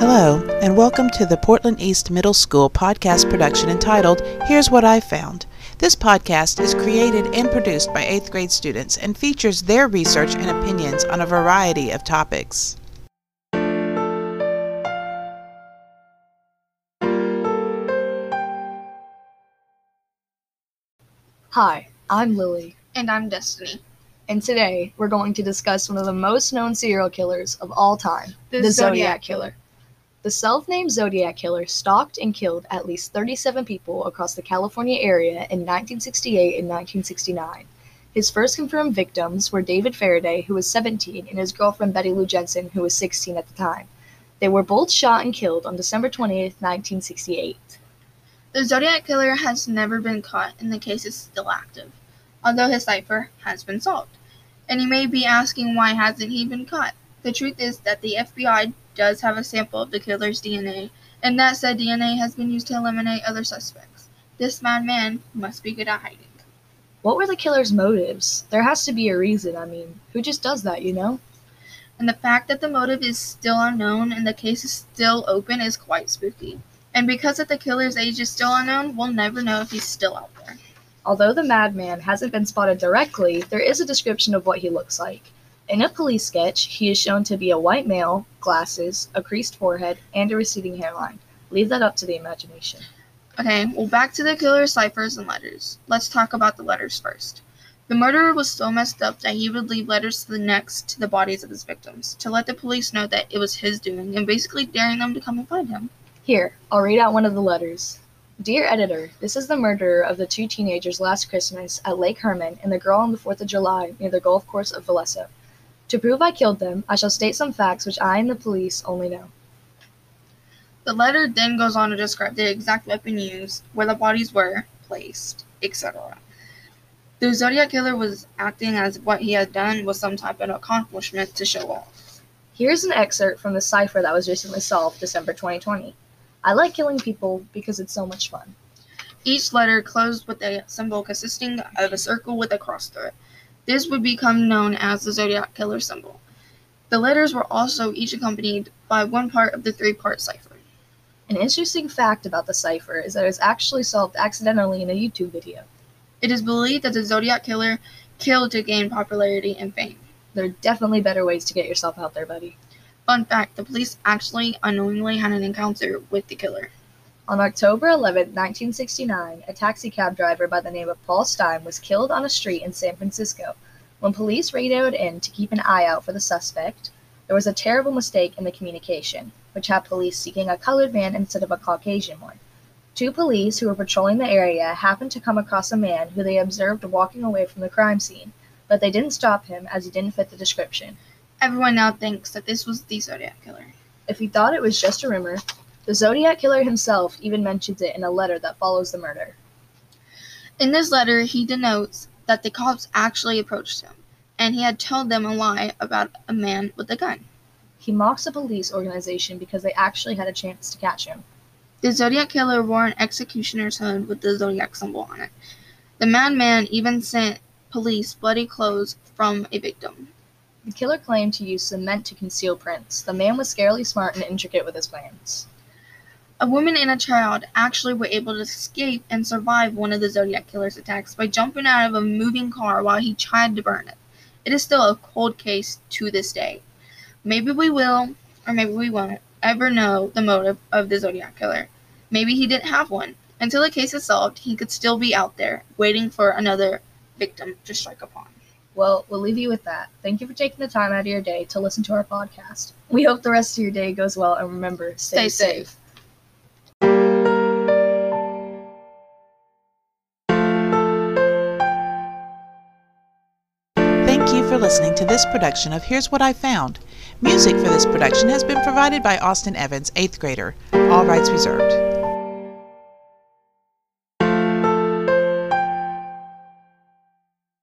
Hello, and welcome to the Portland East Middle School podcast production entitled Here's What I Found. This podcast is created and produced by 8th grade students and features their research and opinions on a variety of topics. Hi, I'm Lily, And I'm Destiny. and today we're going to discuss one of the most known serial killers of all time The the, Zodiac Zodiac Killer. The self named Zodiac Killer stalked and killed at least 37 people across the California area in 1968 and 1969. His first confirmed victims were David Faraday, who was 17, and his girlfriend Betty Lou Jensen, who was 16 at the time. They were both shot and killed on December 20th, 1968. The Zodiac Killer has never been caught and the case is still active, although his cipher has been solved. And you may be asking why hasn't he been caught? The truth is that the FBI does have a sample of the killer's DNA, and that said DNA has been used to eliminate other suspects. This madman must be good at hiding. What were the killer's motives? There has to be a reason. I mean, who just does that, you know? And the fact that the motive is still unknown and the case is still open is quite spooky. And because of the killer's age is still unknown, we'll never know if he's still out there. Although the madman hasn't been spotted directly, there is a description of what he looks like. In a police sketch, he is shown to be a white male, glasses, a creased forehead, and a receding hairline. Leave that up to the imagination. Okay, well, back to the killer's ciphers and letters. Let's talk about the letters first. The murderer was so messed up that he would leave letters to the next to the bodies of his victims to let the police know that it was his doing and basically daring them to come and find him. Here, I'll read out one of the letters. Dear editor, this is the murderer of the two teenagers last Christmas at Lake Herman and the girl on the 4th of July near the golf course of Vallejo. To prove I killed them, I shall state some facts which I and the police only know. The letter then goes on to describe the exact weapon used, where the bodies were placed, etc. The Zodiac Killer was acting as what he had done was some type of accomplishment to show off. Here's an excerpt from the cipher that was recently solved, December 2020. I like killing people because it's so much fun. Each letter closed with a symbol consisting of a circle with a cross through it. This would become known as the Zodiac Killer symbol. The letters were also each accompanied by one part of the three part cipher. An interesting fact about the cipher is that it was actually solved accidentally in a YouTube video. It is believed that the Zodiac Killer killed to gain popularity and fame. There are definitely better ways to get yourself out there, buddy. Fun fact the police actually unknowingly had an encounter with the killer. On October 11, 1969, a taxi cab driver by the name of Paul Stine was killed on a street in San Francisco. When police radioed in to keep an eye out for the suspect, there was a terrible mistake in the communication, which had police seeking a colored man instead of a Caucasian one. Two police who were patrolling the area happened to come across a man who they observed walking away from the crime scene, but they didn't stop him as he didn't fit the description. Everyone now thinks that this was the Zodiac Killer. If you thought it was just a rumor, the Zodiac Killer himself even mentions it in a letter that follows the murder. In this letter, he denotes that the cops actually approached him, and he had told them a lie about a man with a gun. He mocks the police organization because they actually had a chance to catch him. The Zodiac Killer wore an executioner's hood with the Zodiac symbol on it. The madman even sent police bloody clothes from a victim. The killer claimed to use cement to conceal prints. The man was scarily smart and intricate with his plans. A woman and a child actually were able to escape and survive one of the Zodiac Killer's attacks by jumping out of a moving car while he tried to burn it. It is still a cold case to this day. Maybe we will, or maybe we won't, ever know the motive of the Zodiac Killer. Maybe he didn't have one. Until the case is solved, he could still be out there, waiting for another victim to strike upon. Well, we'll leave you with that. Thank you for taking the time out of your day to listen to our podcast. We hope the rest of your day goes well, and remember, stay, Stay safe. Thank you for listening to this production of Here's What I Found. Music for this production has been provided by Austin Evans, 8th grader. All rights reserved.